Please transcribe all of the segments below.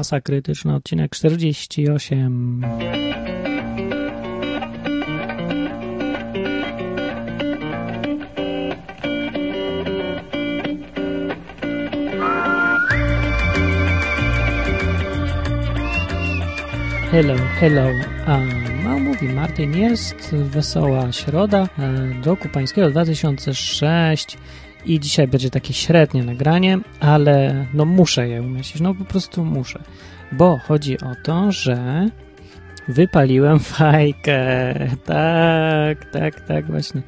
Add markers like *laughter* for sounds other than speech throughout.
Masa Krytyczna, odcinek 48. Hello, hello. A, no mówi Martin, jest wesoła środa e, roku pańskiego 2006 i dzisiaj będzie takie średnie nagranie, ale no muszę je umieścić, no po prostu muszę, bo chodzi o to, że wypaliłem *laughs* fajkę, tak, tak, tak właśnie,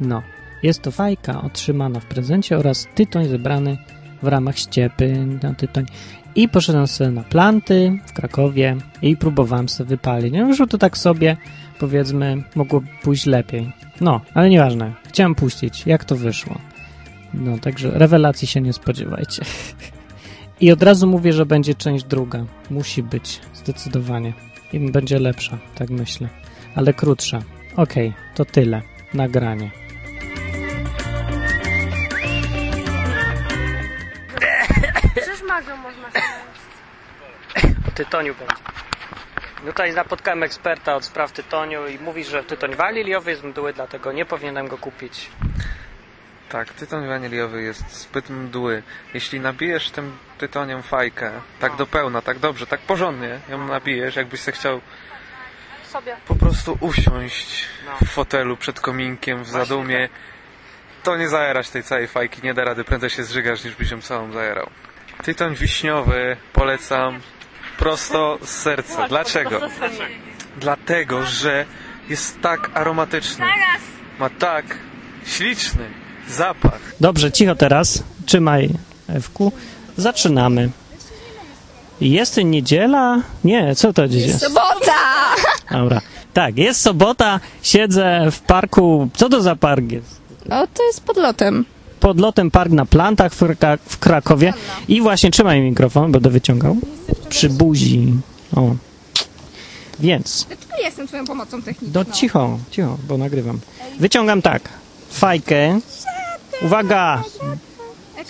no, jest to fajka otrzymana w prezencie oraz tytoń zebrany w ramach ściepy na tytoń i poszedłem sobie na planty w Krakowie i próbowałem sobie wypalić. No już to tak sobie, powiedzmy, mogło pójść lepiej. No, ale nieważne. Chciałem puścić, jak to wyszło. No, także rewelacji się nie spodziewajcie. *laughs* I od razu mówię, że będzie część druga. Musi być, zdecydowanie. I będzie lepsza, tak myślę. Ale krótsza. Okej, okay, to tyle. Nagranie. Przecież magą można tytoniu będzie. Tutaj napotkałem eksperta od spraw tytoniu i mówi, że tytoń waniliowy jest mdły, dlatego nie powinienem go kupić. Tak, tytoń waniliowy jest zbyt mdły. Jeśli nabijesz tym tytoniem fajkę, tak do pełna, tak dobrze, tak porządnie ją nabijesz, jakbyś se chciał sobie. po prostu usiąść No. w fotelu przed kominkiem w zadumie, to nie zajerać tej całej fajki, nie da rady, prędzej się zżygasz niż byś ją całą zajerał. Tytoń wiśniowy polecam prosto z serca. Dlaczego? Dlatego, że jest tak aromatyczny. Ma tak śliczny zapach. Dobrze, cicho teraz. Trzymaj, Ewku. Zaczynamy. Jest niedziela? Nie, co to dziś jest? Sobota! Dobra. Tak, jest sobota, siedzę w parku. Co to za park jest? O, to jest pod lotem. Pod lotem park na plantach w, w Krakowie. I właśnie trzymaj mikrofon, będę wyciągał. Przy buzi. O. Więc, Dlaczego ja jestem twoją pomocą techniczną? do cicho, cicho, bo nagrywam. Wyciągam tak. Fajkę. Uwaga!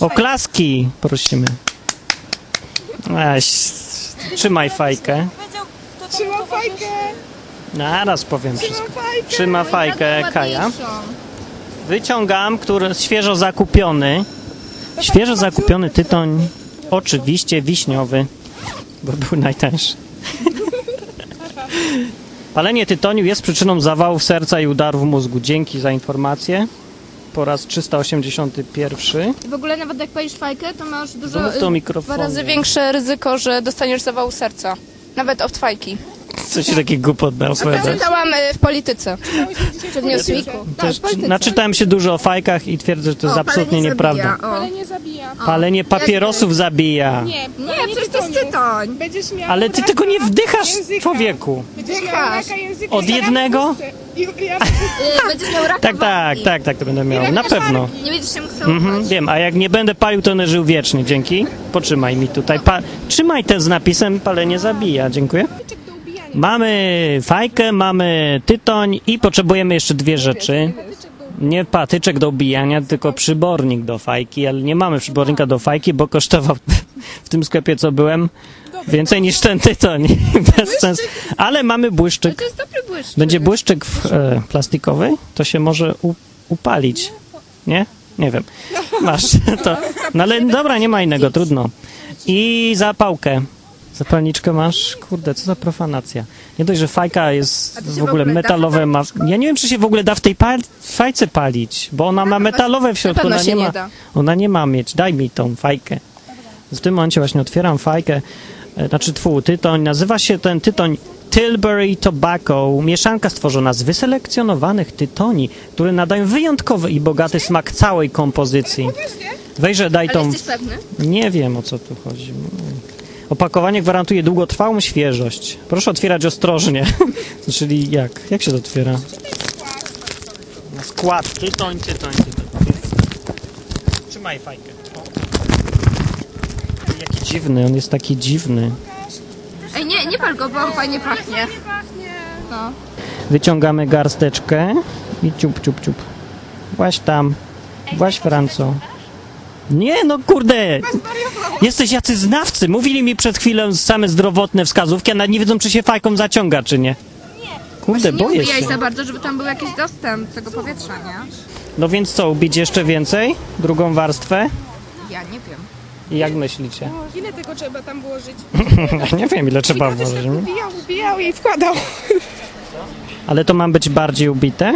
Oklaski prosimy. Aś, trzymaj fajkę. Trzymam fajkę! Naraz powiem wszystko. Trzyma fajkę Kaja. Wyciągam, który świeżo zakupiony. Świeżo zakupiony tytoń. Oczywiście wiśniowy, bo był najtańszy. *laughs* Palenie tytoniu jest przyczyną zawałów serca i udarów mózgu. Dzięki za informację. Po raz 381. W ogóle nawet jak palisz fajkę, to masz dużo... Mów do y, mikrofonu. Dwa razy większe ryzyko, że dostaniesz zawału serca. Nawet od fajki. Coś taki głupot opowiadać. Czytałam y, w polityce. Przed Newsweeku. Też naczytałem się dużo o fajkach i twierdzę, że to jest absolutnie nieprawda. Ale nie zabija. Palenie papierosów zabija. Nie, Nie, przecież to jest tytoń. Będziesz miał Ale ty raka tego nie wdychasz, języka. człowieku. Będziesz miał Wdychasz. raka języka Od i jednego? I, ja, *laughs* Będziesz miał raka Tak, tak, tak, tak to będę miał. Na pewno. Nie będziesz się mógł Mhm, wiem, a jak nie będę palił, to będę żył wiecznie. Dzięki. Potrzymaj mi tutaj. Pa Trzymaj te z napisem palenie zabija. Dziękuję. Mamy fajkę, mamy tytoń i potrzebujemy jeszcze dwie rzeczy. Nie patyczek do ubijania, tylko przybornik do fajki, ale nie mamy przybornika do fajki, bo kosztował *laughs* w tym sklepie, co byłem, więcej niż ten tytoń. *laughs* Bez sensu. Ale mamy błyszczyk. To jest dobry błyszczyk. Będzie błyszczyk w, e, plastikowy, to się może u, upalić. Nie? Nie wiem. Masz *laughs* to. No ale dobra, nie ma innego, trudno. I zapałkę. Zapalniczkę masz? Kurde, co za profanacja. Nie dość, że fajka jest w ogóle metalowe. Ma... Ja nie wiem, czy się w ogóle da w tej pa- fajce palić, bo ona ma metalowe w środku. Ona nie, ma, ona nie ma mieć. Daj mi tą fajkę. W tym momencie właśnie otwieram fajkę, znaczy twój tytoń. Nazywa się ten tytoń Tilbury Tobacco. Mieszanka stworzona z wyselekcjonowanych tytoni, które nadają wyjątkowy i bogaty smak całej kompozycji. Wejrze, daj tą... Nie wiem, o co tu chodzi. Opakowanie gwarantuje długotrwałą świeżość. Proszę otwierać ostrożnie. *laughs* Czyli jak? Jak się to otwiera? Na skład. Tytoń, tytoń, tytoń. Trzymaj fajkę. Dziwny, on jest taki dziwny. Ej, nie, nie pal go, bo on fajnie pachnie. No. Wyciągamy garsteczkę i ciup, ciup, ciup. Właś tam. Właś Franco. Nie, no kurde! Jesteś jacy znawcy. Mówili mi przed chwilą same zdrowotne wskazówki, a nawet nie wiedzą, czy się fajką zaciąga, czy nie. Kurde, Nie boję ubijaj się. za bardzo, żeby tam był jakiś dostęp tego powietrza, nie? No więc co, ubić jeszcze więcej? Drugą warstwę? Ja nie wiem. I jak myślicie? Ile tego trzeba tam włożyć? *laughs* Nie wiem, ile trzeba włożyć. tak ubijał, ubijał i wkładał. Ale to ma być bardziej ubite?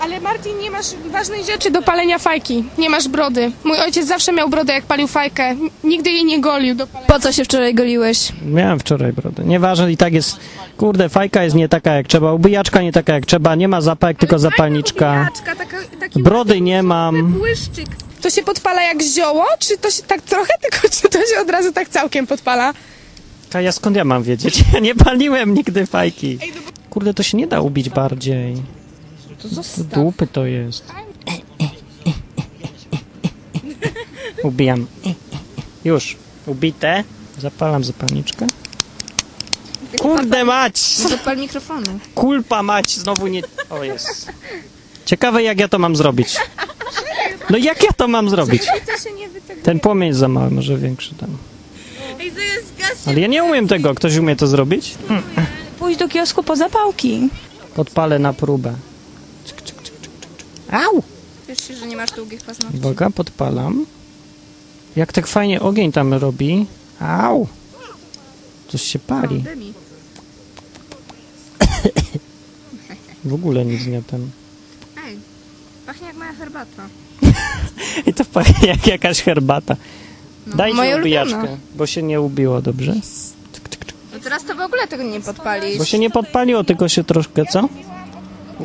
Ale Martin, nie masz ważnej rzeczy do palenia fajki. Nie masz brody. Mój ojciec zawsze miał brodę, jak palił fajkę. Nigdy jej nie golił do palenia. Po co się wczoraj goliłeś? Miałem wczoraj brodę. Nieważne, i tak jest. Kurde, fajka jest nie taka jak trzeba, ubijaczka nie taka jak trzeba, nie ma zapałek, tylko zapalniczka. Taka, taka, taki Brody nie mam. błyszczyk. To się podpala jak zioło, czy to się tak trochę, *laughs* tylko czy to się od razu tak całkiem podpala? A ja skąd ja mam wiedzieć? *laughs* Ja nie paliłem nigdy fajki. Kurde, to się nie da ubić bardziej. To dupy to jest. Ubijam. Już. Ubite. Zapalam zapalniczkę. Kurde mać! Zapal mikrofonu. Kulpa mać! Znowu nie... O jest. Ciekawe jak ja to mam zrobić. No jak ja to mam zrobić? Ten płomień jest za mały, może większy tam. Ale ja nie umiem tego. Ktoś umie to zrobić? Pójdź do kiosku po zapałki. Podpalę na próbę. Au! Wiesz się, że nie masz długich paznokci. Uwaga, podpalam. Jak tak fajnie ogień tam robi. Au! Coś się pali. W ogóle nic nie ten. Ej, pachnie jak moja herbata. I *laughs* to pachnie *laughs* jak jakaś herbata. No, Dajcie ulubiona. bo się nie ubiło dobrze. Tyk, tyk, tyk. No teraz to w ogóle tego nie podpalisz. Bo się nie podpaliło, tylko się troszkę, co?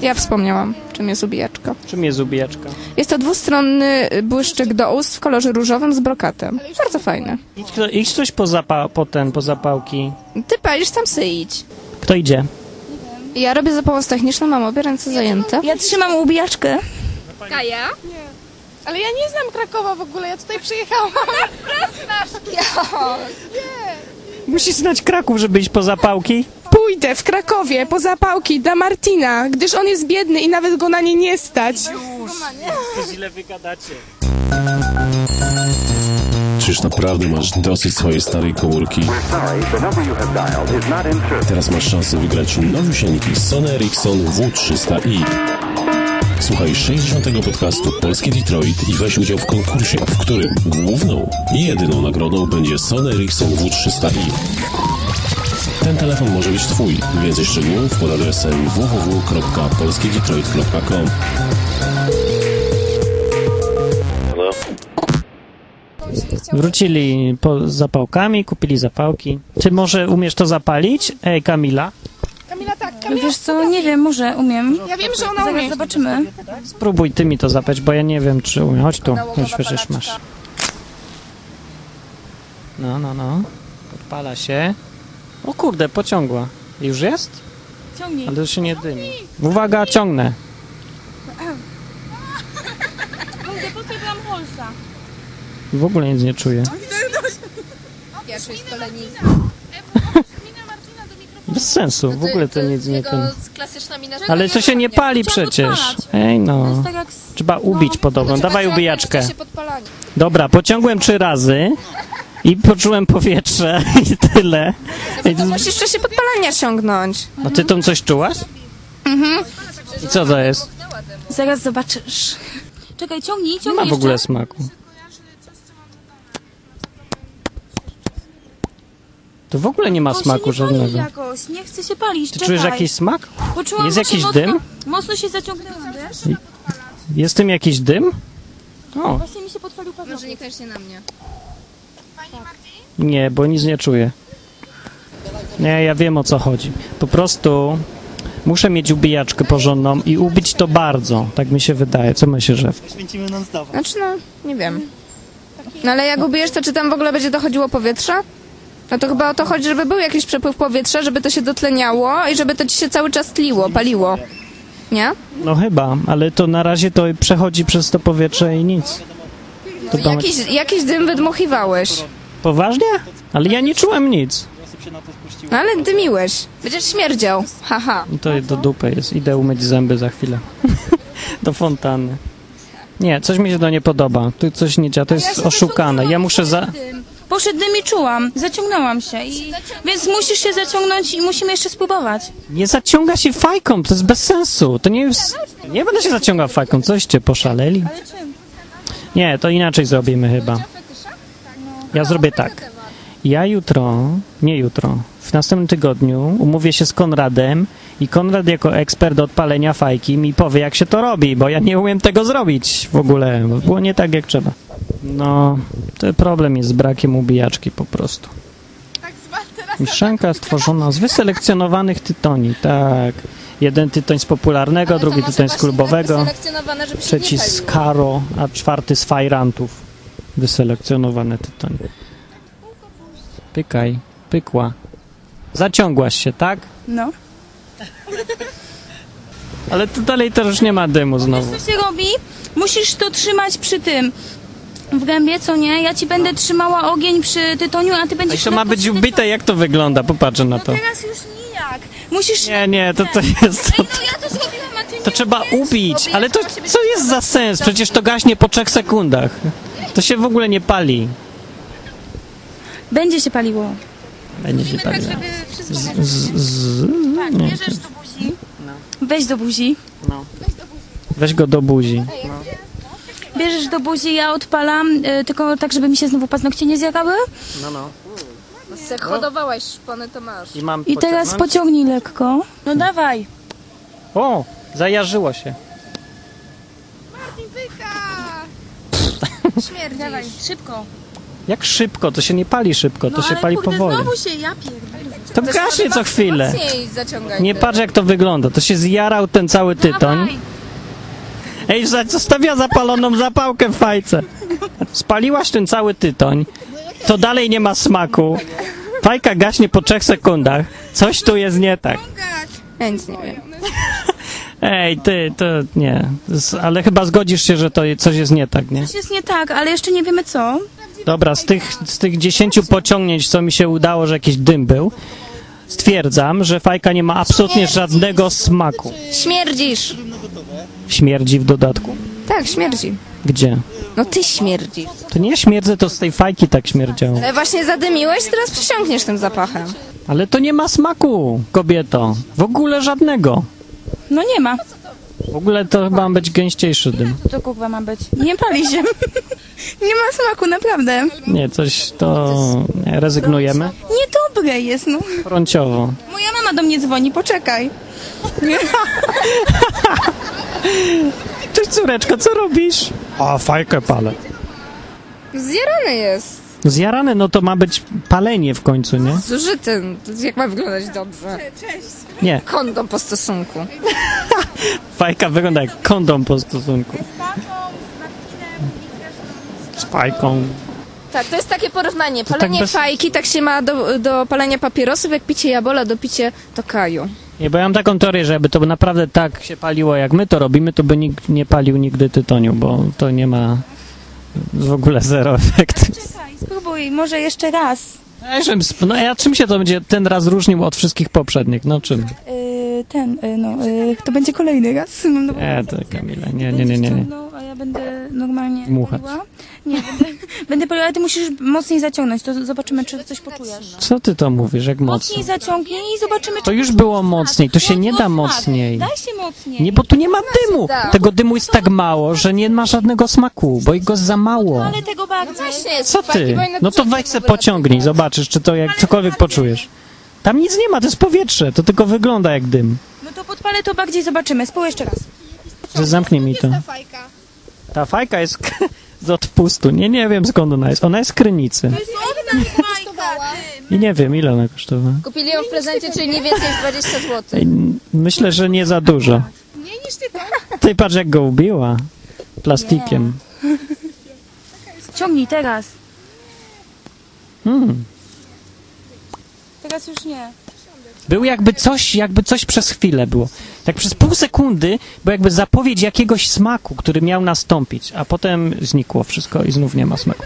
Ja wspomniałam, czym jest ubijaczka. Czym jest ubijaczka? Jest to dwustronny błyszczyk do ust w kolorze różowym z brokatem. Bardzo fajny. Idź, kto- idź ktoś po, zapa- po ten, po zapałki. Ty palisz, tam se idź. Kto idzie? Ja robię za pomoc techniczną, mam obie ręce zajęte. Ja trzymam ubijaczkę. Kaja? Ale ja nie znam Krakowa w ogóle, ja tutaj przyjechałam. *laughs* Musisz znać Kraków, żeby iść po zapałki. Pójdę w Krakowie po zapałki dla Martina, gdyż on jest biedny i nawet go na nie nie stać. źle wygadacie. Czyż naprawdę masz dosyć swojej starej komórki? Teraz masz szansę wygrać nowiusieńki Sony Ericsson W300i. Słuchaj 60. podcastu Polski Detroit i weź udział w konkursie, w którym główną i jedyną nagrodą będzie Sony Ericsson W300i. Ten telefon może być Twój. Więcej szczegółów pod adresem www.polskiedetroit.com Wrócili po z zapałkami, kupili zapałki. Ty może umiesz to zapalić? Ej, Kamila, Kamila tak, Kamila. Wiesz co, nie wiem, może umiem. Ja wiem, że ona Zaraz umie. zobaczymy. spróbuj ty mi to zapać, bo ja nie wiem, czy umiem. Chodź tu, już przecież masz. No, no, no. Podpala się. O kurde, pociągła. Już jest? Ciągnij. Ale to się nie dymi. Uwaga, ciągnę. Kurde, podpięłam Holsa. W ogóle nic nie czuję. Ja czuję spalenizę. Bez sensu, w ogóle to nic nie ten. klasyczna mina. Ale co się nie pali przecież. Ej To no. jest tak jak... z- Trzeba ubić podobno. Dawaj ubijaczkę. się podpalanie. Dobra, pociągłem trzy razy i poczułem powietrze *laughs* i tyle. Ej, to- Musisz w czasie podpalania ciągnąć. A ty tam coś czułaś? I co to jest? Zaraz zobaczysz. Czekaj, ciągnij, Nie ciągnij ma w ogóle jeszcze. smaku. To w ogóle nie ma To się smaku nie pali żadnego. jakoś, nie chce się palić, Ty czekaj. czujesz jakiś smak? Poczułam jest właśnie jakiś mocno, dym? Mocno się zaciągnęłam, wiesz? Jest tym jakiś dym? O, Właśnie mi się podpalił Może paznokcie. niekoniecznie na mnie. nie, bo nic nie czuję. Nie, ja wiem o co chodzi. Po prostu muszę mieć ubijaczkę porządną i ubić to bardzo. Tak mi się wydaje. Co myślisz, że? Znaczy no, nie wiem. No ale jak ubijesz, to czy tam w ogóle będzie dochodziło powietrze? No to chyba o to chodzi, żeby był jakiś przepływ powietrza, żeby to się dotleniało i żeby to ci się cały czas tliło, paliło. Nie? No chyba, ale to na razie to przechodzi przez to powietrze i nic. To tam- Jakiś, jakiś dym wydmuchiwałeś. Poważnie? Ale ja nie czułem nic. No ale dymiłeś. Będziesz śmierdział. Haha. To do dupy jest. Idę umyć zęby za chwilę. *laughs* do fontanny. Nie, coś mi się to nie podoba. Tu coś nie działa, to jest oszukane. Ja muszę za... Poszedł dym i czułam, zaciągnęłam się. I... Więc musisz się zaciągnąć i musimy jeszcze spróbować. Nie zaciąga się fajką, to jest bez sensu. To nie jest... Nie będę się zaciągał fajką, coście poszaleli? Nie, to inaczej zrobimy chyba. Ja zrobię tak. Ja jutro, nie jutro, w następnym tygodniu umówię się z Konradem i Konrad jako ekspert od palenia fajki mi powie, jak się to robi, bo ja nie umiem tego zrobić w ogóle, bo było nie tak, jak trzeba. No, to problem jest z brakiem ubijaczki po prostu. Mieszanka stworzona z wyselekcjonowanych tytoni, tak. Jeden tytoń z popularnego, drugi tytoń z klubowego, żeby się trzeci z karo, a czwarty z fajrantów. Wyselekcjonowane tytonie. Pykaj, pykła. Zaciągłaś się, tak? No. Ale to dalej to już nie ma dymu znowu. Co się robi? Musisz to trzymać przy tym. W gębie, co nie? Ja ci będę trzymała ogień przy tytoniu, a ty I będziesz... to ma być ubite, jak to wygląda? Popatrzę na No to. teraz już nijak. Musisz... Nie, nie, to to jest... To, Ej, no ja to zrobiłam, a ty nie to trzeba umiesz. ubić, ale to co jest za sens? Przecież to gaśnie po trzech sekundach. To się w ogóle nie pali. Będzie się paliło. Będzie się Tak, paliło. żeby wszystko... Z, z, z, Tak, nie. bierzesz do buzi. Weź do buzi. Weź go do buzi. Bierzesz do buzi, ja odpalam, y, tylko tak, żeby mi się znowu paznokcie nie zjadały. No, no. Se hodowałaś szpony, to masz. I mam I teraz pociągnąć? pociągnij lekko. No dawaj. O, zajarzyło się. Śmierdzi. Dawaj, szybko. Jak szybko? To się nie pali szybko, to no się ale pali powoli. znowu się ja pierdolę. To gaśnie co chwilę. Mocniej zaciągaj. Nie patrz jak to wygląda. To się zjarał ten cały tytoń. Dawaj. Ej, zostawia zapaloną zapałkę w fajce. Spaliłaś ten cały tytoń. To dalej nie ma smaku. Fajka gaśnie po trzech sekundach. Coś tu jest nie tak. Ja nic nie wiem. *laughs* Ej, ty, to nie. Ale chyba zgodzisz się, że to coś jest nie tak, nie? Coś jest nie tak, ale jeszcze nie wiemy co. Dobra, z tych, z tych dziesięciu pociągnięć, co mi się udało, że jakiś dym był, stwierdzam, że fajka nie ma absolutnie żadnego smaku. Śmierdzisz. Śmierdzi w dodatku. Tak, śmierdzi. Gdzie? No ty śmierdzi. To nie śmierdzę, to z tej fajki tak śmierdziało. Ale właśnie zadymiłeś, teraz przysiągniesz tym zapachem. Ale to nie ma smaku, kobieto. W ogóle żadnego. No nie ma. W ogóle to chyba ma być gęściejszy dym. Co to kurwa ma być? Nie pali się. *laughs* nie ma smaku, naprawdę. Nie, coś to... Nie, rezygnujemy. Niedobre jest, no. Prąciowo. Moja mama do mnie dzwoni, poczekaj. *laughs* Cześć córeczko, co robisz? A, fajkę palę. Zjarany jest. Zjarane, no to ma być palenie w końcu, nie? Zużyty. Jak ma wyglądać dobrze? Nie, Kondom po stosunku. *laughs* fajka wygląda jak kondom po stosunku. Z fajką. Tak, to jest takie porównanie. tak Palenie bez- fajki tak się ma do, do palenia papierosów, jak picie jabola do picie tokaju. Nie, bo ja mam taką teorię, że jakby to naprawdę tak się paliło, jak my to robimy, to by nikt nie palił nigdy tytoniu, bo to nie ma w ogóle zero efektu. Czekaj, spróbuj, może jeszcze raz. Ja żebym sp- No a czym się to będzie ten raz różnił od wszystkich poprzednich? No czym? Yy, ten, yy, no, yy, to będzie kolejny raz. *laughs* Mam nową Nie, to Kamila, nie, nie, nie, nie. nie. No, a ja będę normalnie paliła. Nie, będę, *laughs* będę paliła, ale ty musisz mocniej zaciągnąć, to zobaczymy, czy coś poczujesz. Co ty to mówisz, jak Mocniej mocno? zaciągnij i zobaczymy, To czy już poczuć było mocniej, to się No, nie no da tak, mocniej. Daj się mocniej. Nie, bo tu nie ma dymu. Tego dymu jest tak mało, że nie ma żadnego smaku, bo go za mało. Ale tego bardziej. Właśnie, Co ty? No to weź se pociągnij, zobaczysz, czy to jak cokolwiek poczujesz. Tam nic nie ma, to jest powietrze, to tylko wygląda jak dym. No to podpalę to bardziej, zobaczymy. Spół jeszcze raz. Że zamknij mi to. Ta fajka jest *laughs* z odpustu. Nie, nie wiem skąd ona jest. Ona jest z krynicy. To jest fajka, I nie wiem, ile ona kosztowała. Kupili ją w prezencie, czyli nie więcej niż 20 zł. Ej, Myślę, że nie za dużo. Mniej niż ty to. Ty patrz, jak go ubiła. Plastikiem. Ciągnij teraz. Hmm. Teraz już nie. Był jakby coś, jakby coś przez chwilę było. Tak przez pół sekundy, bo jakby zapowiedź jakiegoś smaku, który miał nastąpić, a potem znikło wszystko i znów nie ma smaku.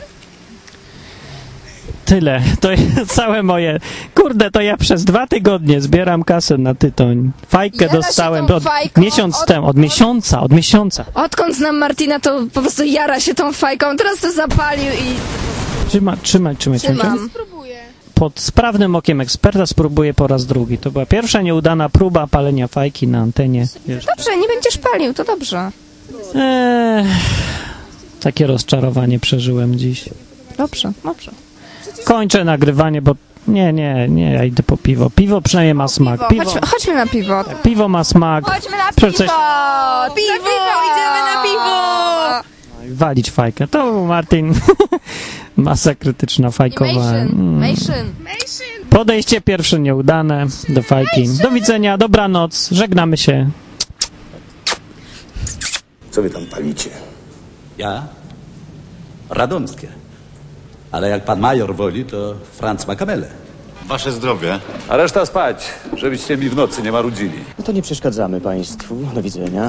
tyle. To jest *laughs* całe moje. Kurde, to ja przez dwa tygodnie zbieram kasę na tytoń. Fajkę dostałem od fajką, miesiąc od- temu, od miesiąca, od miesiąca. Odkąd znam Martina, to po prostu jara się tą fajką. Teraz to zapalił i Trzyma, trzymaj, trzymaj, trzymaj. trzymam. Spróbuję. Pod sprawnym okiem eksperta spróbuję po raz drugi. To była pierwsza nieudana próba palenia fajki na antenie. Wiesz. Dobrze, nie będziesz palił, to dobrze. Eee, takie rozczarowanie przeżyłem dziś. Dobrze, dobrze. Kończę nagrywanie, bo nie, nie, nie, ja idę po piwo. Piwo przynajmniej ma smak. Piwo, Chodźmy, chodźmy na piwo. piwo ma smak. Chodźmy na Przecież- piwo! Piwo! idziemy na piwo! Walić fajkę. To był Martin. *laughs* Masa krytyczna fajkowa. Mason, Mm. Podejście pierwsze nieudane do fajki. Do widzenia, dobranoc, żegnamy się. Co wy tam palicie? Ja? Radomskie. Ale jak pan major woli, to Franc Makamele. Wasze zdrowie. A reszta spać, żebyście mi w nocy nie marudzili. No to nie przeszkadzamy państwu. Do widzenia.